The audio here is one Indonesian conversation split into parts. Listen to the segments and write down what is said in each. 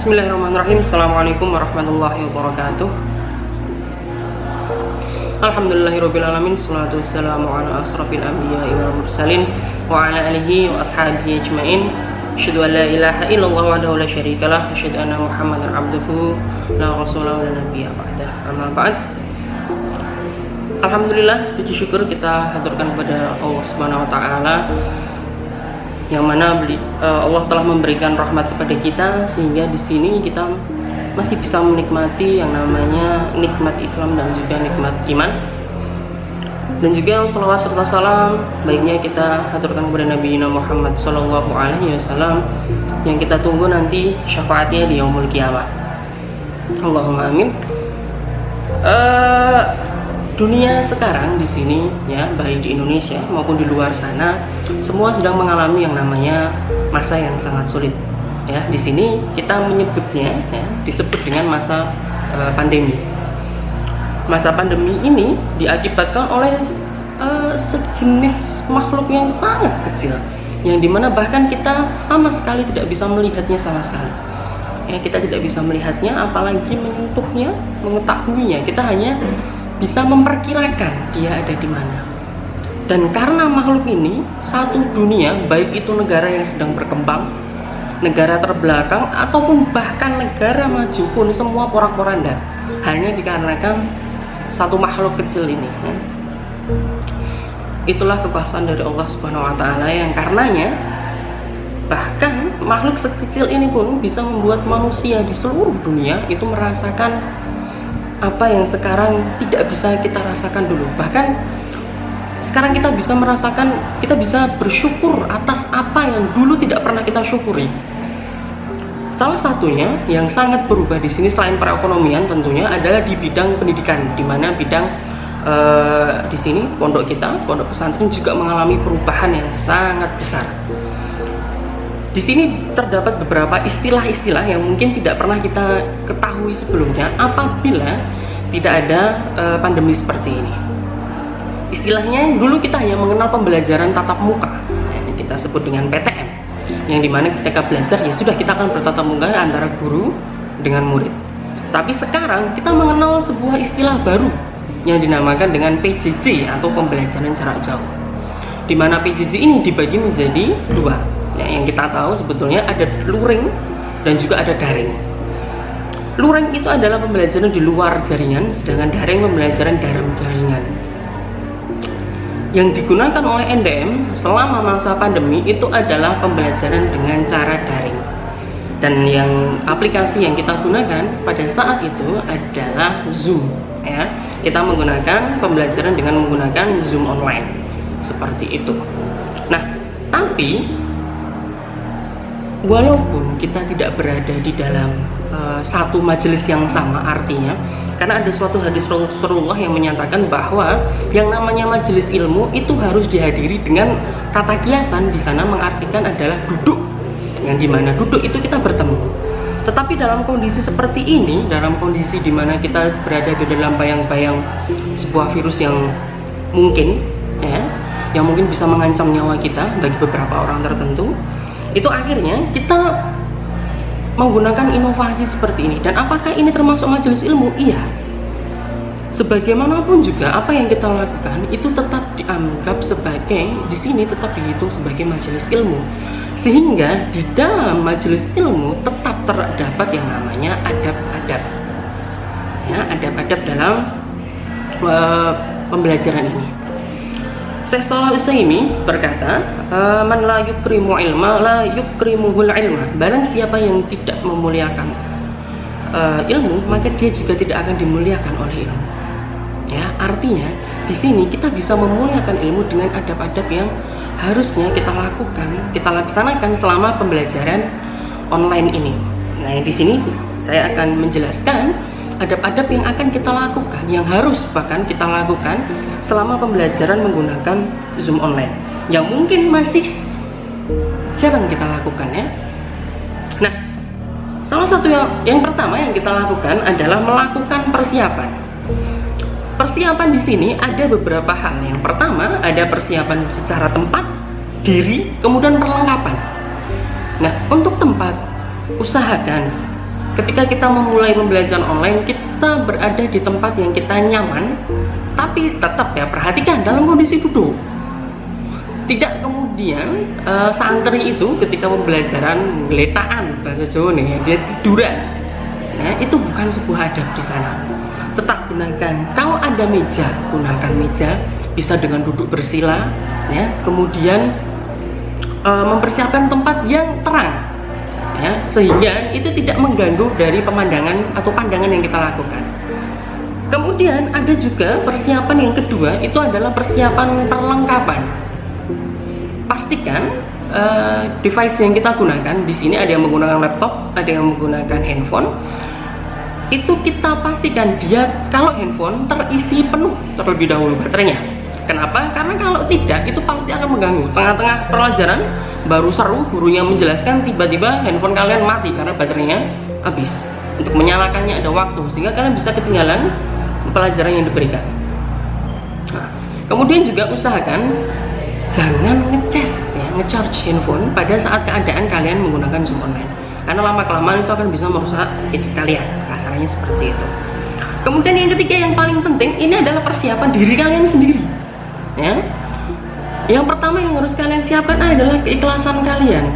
Bismillahirrahmanirrahim. Assalamualaikum warahmatullahi wabarakatuh. Alhamdulillahirrabbilalamin. Salatu wassalamu ala asrafil anbiya wal mursalin Wa ala alihi wa ashabihi ajma'in. Asyhadu an la ilaha illallah wahdahu la syarikalah. Asyhadu anna muhammadan abduhu La rasulah wa la nabiyya ba'dah. Amma ba'd. Alhamdulillah puji syukur kita haturkan kepada Allah Subhanahu wa taala yang mana uh, Allah telah memberikan rahmat kepada kita sehingga di sini kita masih bisa menikmati yang namanya nikmat Islam dan juga nikmat iman. Dan juga salawat serta salam baiknya kita aturkan kepada Nabi Muhammad Sallallahu Alaihi Wasallam yang kita tunggu nanti syafaatnya di yaumul kiamat Allahumma amin. Uh, dunia sekarang di sini ya baik di Indonesia maupun di luar sana semua sedang mengalami yang namanya masa yang sangat sulit. Ya di sini kita menyebutnya ya, disebut dengan masa uh, pandemi. Masa pandemi ini diakibatkan oleh uh, sejenis makhluk yang sangat kecil yang di mana bahkan kita sama sekali tidak bisa melihatnya sama sekali. Ya kita tidak bisa melihatnya apalagi menyentuhnya mengetahuinya. Kita hanya bisa memperkirakan dia ada di mana. Dan karena makhluk ini satu dunia, baik itu negara yang sedang berkembang, negara terbelakang ataupun bahkan negara maju pun semua porak-poranda hanya dikarenakan satu makhluk kecil ini. Itulah kekuasaan dari Allah Subhanahu wa taala yang karenanya bahkan makhluk sekecil ini pun bisa membuat manusia di seluruh dunia itu merasakan apa yang sekarang tidak bisa kita rasakan dulu. Bahkan sekarang kita bisa merasakan kita bisa bersyukur atas apa yang dulu tidak pernah kita syukuri. Salah satunya yang sangat berubah di sini selain perekonomian tentunya adalah di bidang pendidikan di mana bidang uh, di sini pondok kita pondok pesantren juga mengalami perubahan yang sangat besar di sini terdapat beberapa istilah-istilah yang mungkin tidak pernah kita ketahui sebelumnya apabila tidak ada uh, pandemi seperti ini. Istilahnya dulu kita hanya mengenal pembelajaran tatap muka, yang kita sebut dengan PTM, yang di mana ketika belajar ya sudah kita akan bertatap muka antara guru dengan murid. Tapi sekarang kita mengenal sebuah istilah baru yang dinamakan dengan PJJ atau pembelajaran jarak jauh. Di mana PJJ ini dibagi menjadi dua, yang kita tahu sebetulnya ada luring dan juga ada daring. Luring itu adalah pembelajaran di luar jaringan, sedangkan daring pembelajaran dalam jaringan. Yang digunakan oleh NDM selama masa pandemi itu adalah pembelajaran dengan cara daring. Dan yang aplikasi yang kita gunakan pada saat itu adalah Zoom. Ya, kita menggunakan pembelajaran dengan menggunakan Zoom online seperti itu. Nah, tapi walaupun kita tidak berada di dalam uh, satu majelis yang sama artinya karena ada suatu hadis Rasulullah yang menyatakan bahwa yang namanya majelis ilmu itu harus dihadiri dengan kata kiasan di sana mengartikan adalah duduk. Yang di mana duduk itu kita bertemu. Tetapi dalam kondisi seperti ini dalam kondisi di mana kita berada di dalam bayang-bayang sebuah virus yang mungkin ya yang mungkin bisa mengancam nyawa kita bagi beberapa orang tertentu itu akhirnya kita menggunakan inovasi seperti ini. Dan apakah ini termasuk majelis ilmu? Iya. Sebagaimanapun juga apa yang kita lakukan itu tetap dianggap sebagai di sini tetap dihitung sebagai majelis ilmu. Sehingga di dalam majelis ilmu tetap terdapat yang namanya adab-adab. Ya adab-adab dalam uh, pembelajaran ini Syekh Shalih Utsaimin berkata, eh, "Man la yukrimu ilma la yukrimuhul ilma." Barang siapa yang tidak memuliakan uh, ilmu, maka dia juga tidak akan dimuliakan oleh ilmu. Ya, artinya di sini kita bisa memuliakan ilmu dengan adab-adab yang harusnya kita lakukan, kita laksanakan selama pembelajaran online ini. Nah, di sini saya akan menjelaskan adab-adab yang akan kita lakukan, yang harus bahkan kita lakukan selama pembelajaran menggunakan Zoom online. Yang mungkin masih jarang kita lakukan ya. Nah, salah satu yang yang pertama yang kita lakukan adalah melakukan persiapan. Persiapan di sini ada beberapa hal. Yang pertama ada persiapan secara tempat, diri, kemudian perlengkapan. Nah, untuk tempat usahakan ketika kita memulai pembelajaran online kita berada di tempat yang kita nyaman tapi tetap ya perhatikan dalam kondisi duduk. Tidak kemudian uh, santri itu ketika pembelajaran geletaan bahasa Jawa nih ya, dia tiduran. Ya, itu bukan sebuah adab di sana. Tetap gunakan kalau ada meja gunakan meja bisa dengan duduk bersila ya. Kemudian uh, mempersiapkan tempat yang terang ya sehingga itu tidak mengganggu dari pemandangan atau pandangan yang kita lakukan. Kemudian ada juga persiapan yang kedua itu adalah persiapan perlengkapan. Pastikan uh, device yang kita gunakan di sini ada yang menggunakan laptop ada yang menggunakan handphone itu kita pastikan dia kalau handphone terisi penuh terlebih dahulu baterainya Kenapa? Karena kalau tidak itu pasti akan mengganggu. Tengah-tengah pelajaran baru seru gurunya menjelaskan tiba-tiba handphone kalian mati karena baterainya habis. Untuk menyalakannya ada waktu sehingga kalian bisa ketinggalan pelajaran yang diberikan. Nah, kemudian juga usahakan jangan ngecas ya, ngecharge handphone pada saat keadaan kalian menggunakan Zoom online. Karena lama kelamaan itu akan bisa merusak gadget kalian. Kasarnya seperti itu. Kemudian yang ketiga yang paling penting ini adalah persiapan diri kalian sendiri ya. Yang pertama yang harus kalian siapkan adalah keikhlasan kalian.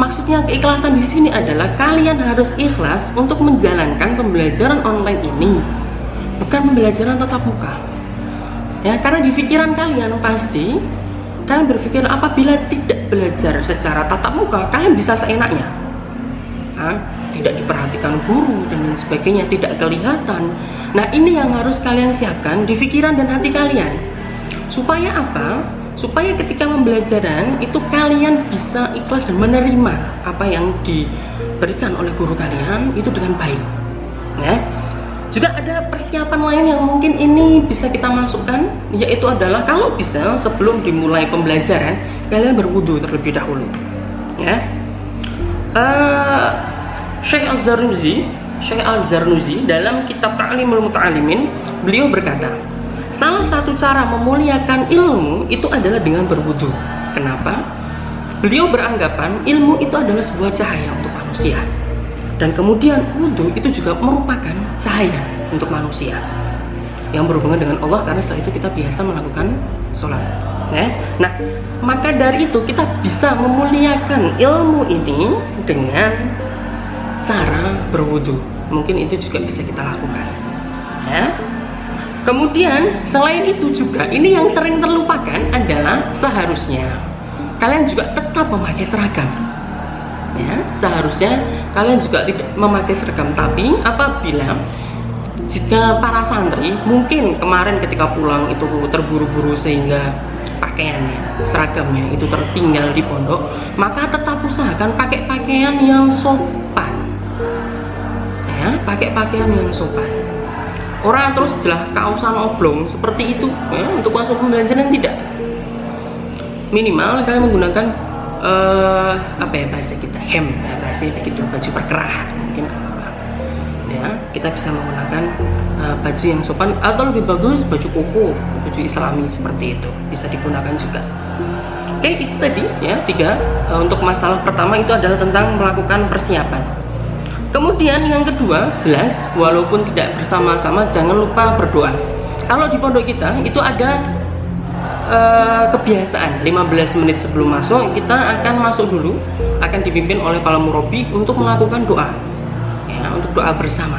Maksudnya keikhlasan di sini adalah kalian harus ikhlas untuk menjalankan pembelajaran online ini. Bukan pembelajaran tatap muka. Ya karena di pikiran kalian pasti kalian berpikir apabila tidak belajar secara tatap muka kalian bisa seenaknya. Nah, tidak diperhatikan guru dan lain sebagainya tidak kelihatan. Nah ini yang harus kalian siapkan di pikiran dan hati kalian supaya apa? Supaya ketika pembelajaran itu kalian bisa ikhlas dan menerima apa yang diberikan oleh guru kalian itu dengan baik. Ya. Juga ada persiapan lain yang mungkin ini bisa kita masukkan yaitu adalah kalau bisa sebelum dimulai pembelajaran kalian berwudu terlebih dahulu. Ya. Uh, Syekh Al-Zarnuzi Syekh Al-Zarnuzi dalam kitab Ta'limul Muta'alimin beliau berkata Salah satu cara memuliakan ilmu itu adalah dengan berwudu. Kenapa? Beliau beranggapan ilmu itu adalah sebuah cahaya untuk manusia. Dan kemudian wudhu itu juga merupakan cahaya untuk manusia yang berhubungan dengan Allah karena setelah itu kita biasa melakukan sholat. Ya? Nah, maka dari itu kita bisa memuliakan ilmu ini dengan cara berwudu. Mungkin itu juga bisa kita lakukan. Ya? Kemudian selain itu juga ini yang sering terlupakan adalah seharusnya kalian juga tetap memakai seragam. Ya, seharusnya kalian juga tidak memakai seragam tapi apabila jika para santri mungkin kemarin ketika pulang itu terburu-buru sehingga pakaiannya, seragamnya itu tertinggal di pondok, maka tetap usahakan pakai pakaian yang sopan. Ya, pakai pakaian yang sopan orang terus jelas kausan oblong seperti itu. Ya, untuk masuk pembelajaran tidak. Minimal kalian menggunakan uh, apa ya bahasa kita? Hem ya, bahasa begitu baju perkerah mungkin. Ya kita bisa menggunakan uh, baju yang sopan atau lebih bagus baju koko baju islami seperti itu. Bisa digunakan juga. Oke itu tadi ya tiga. Uh, untuk masalah pertama itu adalah tentang melakukan persiapan Kemudian yang kedua, jelas walaupun tidak bersama-sama jangan lupa berdoa. Kalau di pondok kita itu ada uh, kebiasaan 15 menit sebelum masuk kita akan masuk dulu akan dipimpin oleh para murabi untuk melakukan doa. Ya, untuk doa bersama.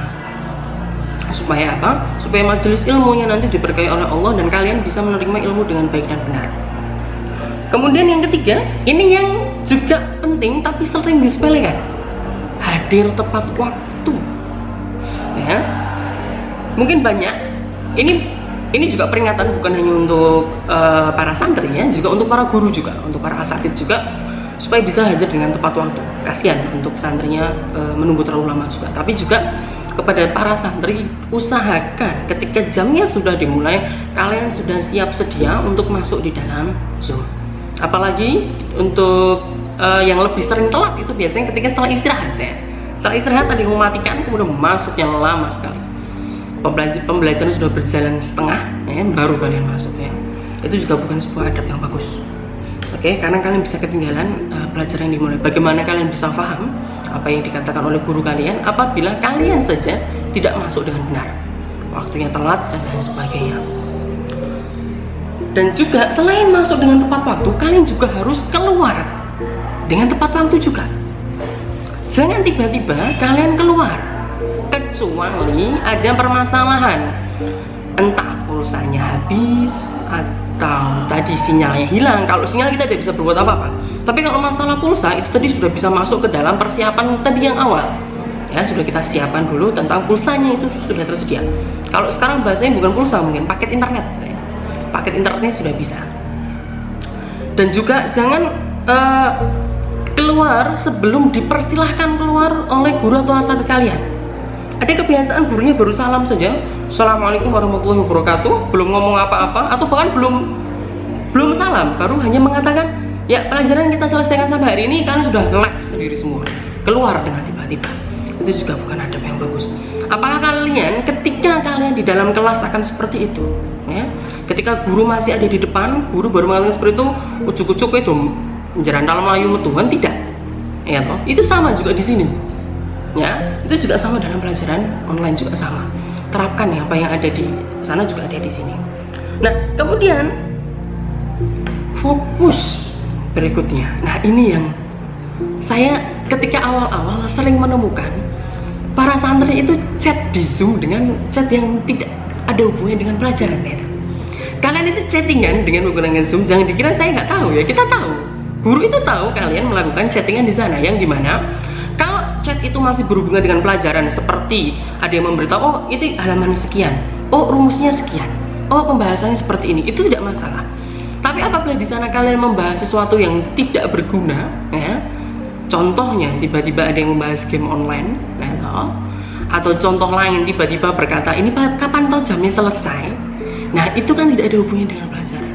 Supaya apa? Supaya majelis ilmunya nanti diberkahi oleh Allah dan kalian bisa menerima ilmu dengan baik dan benar. Kemudian yang ketiga, ini yang juga penting tapi sering disepelekan hadir tepat waktu. Ya. Mungkin banyak. Ini ini juga peringatan bukan hanya untuk uh, para santri ya juga untuk para guru juga untuk para asatid juga supaya bisa hadir dengan tepat waktu. Kasihan untuk santrinya uh, menunggu terlalu lama juga. Tapi juga kepada para santri usahakan ketika jamnya sudah dimulai kalian sudah siap sedia untuk masuk di dalam zoom. Apalagi untuk uh, yang lebih sering telat itu biasanya ketika setelah istirahat ya setelah istirahat tadi mematikan kemudian masuknya lama sekali pembelajaran pembelajaran sudah berjalan setengah ya baru kalian masuk ya itu juga bukan sebuah adab yang bagus Oke, karena kalian bisa ketinggalan uh, pelajaran yang dimulai. Bagaimana kalian bisa paham apa yang dikatakan oleh guru kalian apabila kalian saja tidak masuk dengan benar. Waktunya telat dan lain sebagainya. Dan juga selain masuk dengan tepat waktu, kalian juga harus keluar dengan tepat waktu juga. Jangan tiba-tiba kalian keluar. Kecuali ada permasalahan. Entah pulsanya habis atau tadi sinyalnya hilang. Kalau sinyal kita tidak bisa berbuat apa-apa. Tapi kalau masalah pulsa itu tadi sudah bisa masuk ke dalam persiapan tadi yang awal. Ya sudah kita siapkan dulu tentang pulsanya itu sudah tersedia. Kalau sekarang bahasanya bukan pulsa mungkin paket internet. Paket internetnya sudah bisa. Dan juga jangan uh, keluar sebelum dipersilahkan keluar oleh guru atau asal kalian. Ada kebiasaan gurunya baru salam saja. Assalamualaikum warahmatullahi wabarakatuh. Belum ngomong apa-apa atau bahkan belum belum salam baru hanya mengatakan ya pelajaran kita selesaikan sampai hari ini kalian sudah live sendiri semua. Keluar dengan tiba-tiba. Itu juga bukan adab yang bagus. Apakah kalian ketika kalian di dalam kelas akan seperti itu? Ya. Ketika guru masih ada di depan guru baru mengatakan seperti itu ujuk-ujuk itu jalan dalam Melayu Tuhan tidak. Ya toh? Itu sama juga di sini. Ya itu juga sama dalam pelajaran online juga sama. Terapkan ya apa yang ada di sana juga ada di sini. Nah kemudian fokus berikutnya. Nah ini yang saya ketika awal-awal sering menemukan para santri itu chat di zoom dengan chat yang tidak ada hubungannya dengan pelajaran ya kalian itu chattingan dengan menggunakan zoom jangan dikira saya nggak tahu ya kita tahu guru itu tahu kalian melakukan chattingan di sana yang di mana kalau chat itu masih berhubungan dengan pelajaran seperti ada yang memberitahu, oh itu halaman sekian, oh rumusnya sekian, oh pembahasannya seperti ini, itu tidak masalah. Tapi apabila di sana kalian membahas sesuatu yang tidak berguna, ya, contohnya tiba-tiba ada yang membahas game online, ya, atau contoh lain tiba-tiba berkata ini kapan toh jamnya selesai, nah itu kan tidak ada hubungannya dengan pelajaran.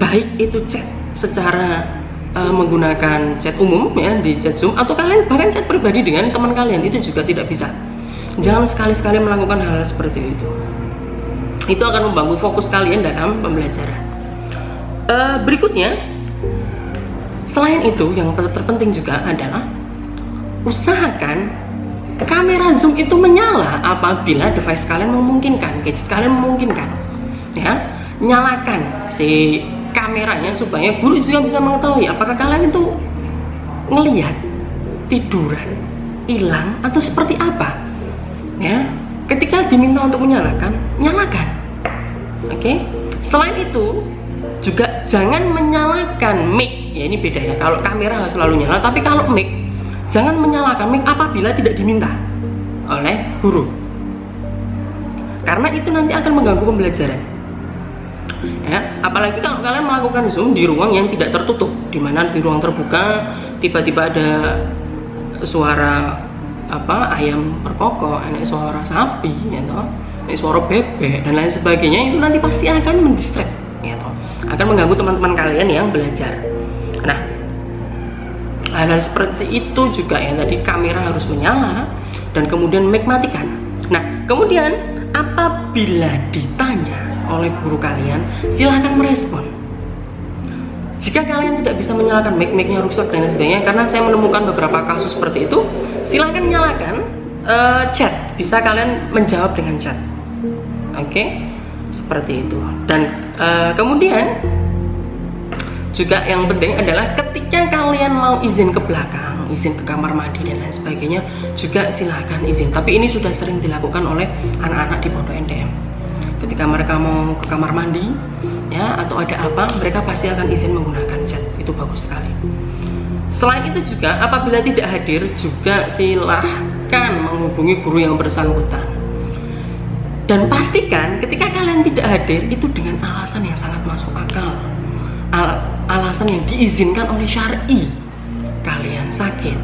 Baik itu chat secara uh, menggunakan chat umum ya di chat Zoom atau kalian bahkan chat pribadi dengan teman kalian itu juga tidak bisa. Jangan sekali-sekali melakukan hal, seperti itu. Itu akan membangun fokus kalian dalam pembelajaran. Uh, berikutnya, selain itu yang terpenting juga adalah usahakan kamera zoom itu menyala apabila device kalian memungkinkan, gadget kalian memungkinkan. Ya, nyalakan si kameranya supaya guru juga bisa mengetahui apakah kalian itu ngelihat tiduran hilang atau seperti apa. Ya ketika diminta untuk menyalakan nyalakan. Oke? Okay? selain itu juga jangan menyalakan mic. Ya ini beda ya. Kalau kamera harus selalu nyala tapi kalau mic jangan menyalakan mic apabila tidak diminta oleh guru. Karena itu nanti akan mengganggu pembelajaran ya apalagi kalau kalian melakukan zoom di ruang yang tidak tertutup di mana di ruang terbuka tiba-tiba ada suara apa ayam berkokok ada suara sapi ya toh ada suara bebek dan lain sebagainya itu nanti pasti akan mendistract ya toh akan mengganggu teman-teman kalian yang belajar. Nah hal, hal seperti itu juga ya tadi kamera harus menyala dan kemudian mic matikan nah kemudian apabila ditanya oleh guru kalian, silahkan merespon. Jika kalian tidak bisa menyalakan mic-micnya rusak dan sebagainya, karena saya menemukan beberapa kasus seperti itu, silahkan nyalakan uh, chat. Bisa kalian menjawab dengan chat. Oke, okay? seperti itu. Dan uh, kemudian juga yang penting adalah ketika kalian mau izin ke belakang, izin ke kamar mandi dan lain sebagainya, juga silahkan izin. Tapi ini sudah sering dilakukan oleh anak-anak di pondok NDM ketika mereka mau ke kamar mandi ya atau ada apa mereka pasti akan izin menggunakan chat itu bagus sekali. Selain itu juga apabila tidak hadir juga silahkan menghubungi guru yang bersangkutan. Dan pastikan ketika kalian tidak hadir itu dengan alasan yang sangat masuk akal. Al alasan yang diizinkan oleh syari. Kalian sakit.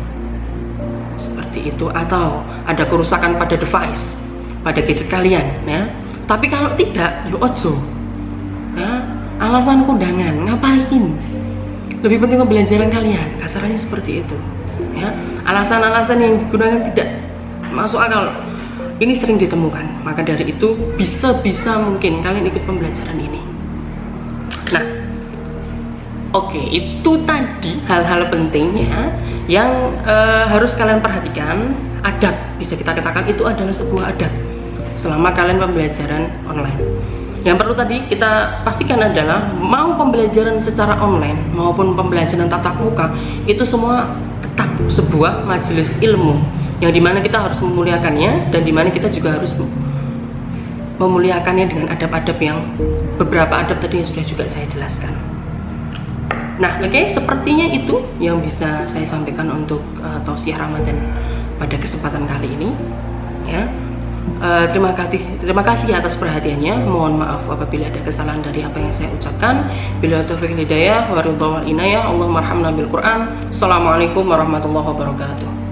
Seperti itu. Atau ada kerusakan pada device pada gadget kalian ya tapi kalau tidak yo ojo. Alasan kundangan ngapain? Lebih penting pembelajaran kalian. Kasarnya seperti itu. Ya? Alasan-alasan yang digunakan tidak masuk akal. Ini sering ditemukan. Maka dari itu bisa-bisa mungkin kalian ikut pembelajaran ini. Nah Oke, itu tadi hal-hal pentingnya yang uh, harus kalian perhatikan. Adab, bisa kita katakan itu adalah sebuah adab selama kalian pembelajaran online. Yang perlu tadi kita pastikan adalah mau pembelajaran secara online maupun pembelajaran tatap muka itu semua tetap sebuah majelis ilmu yang di mana kita harus memuliakannya dan di mana kita juga harus memuliakannya dengan adab-adab yang beberapa adab tadi yang sudah juga saya jelaskan. Nah, oke, okay, sepertinya itu yang bisa saya sampaikan untuk uh, tausiah Ramadan pada kesempatan kali ini. Ya, uh, terima kasih, terima kasih atas perhatiannya. Mohon maaf apabila ada kesalahan dari apa yang saya ucapkan. Bila taufik hidayah, waridha wal inayah, Allahumma arhamna bil Quran. Assalamualaikum warahmatullahi wabarakatuh.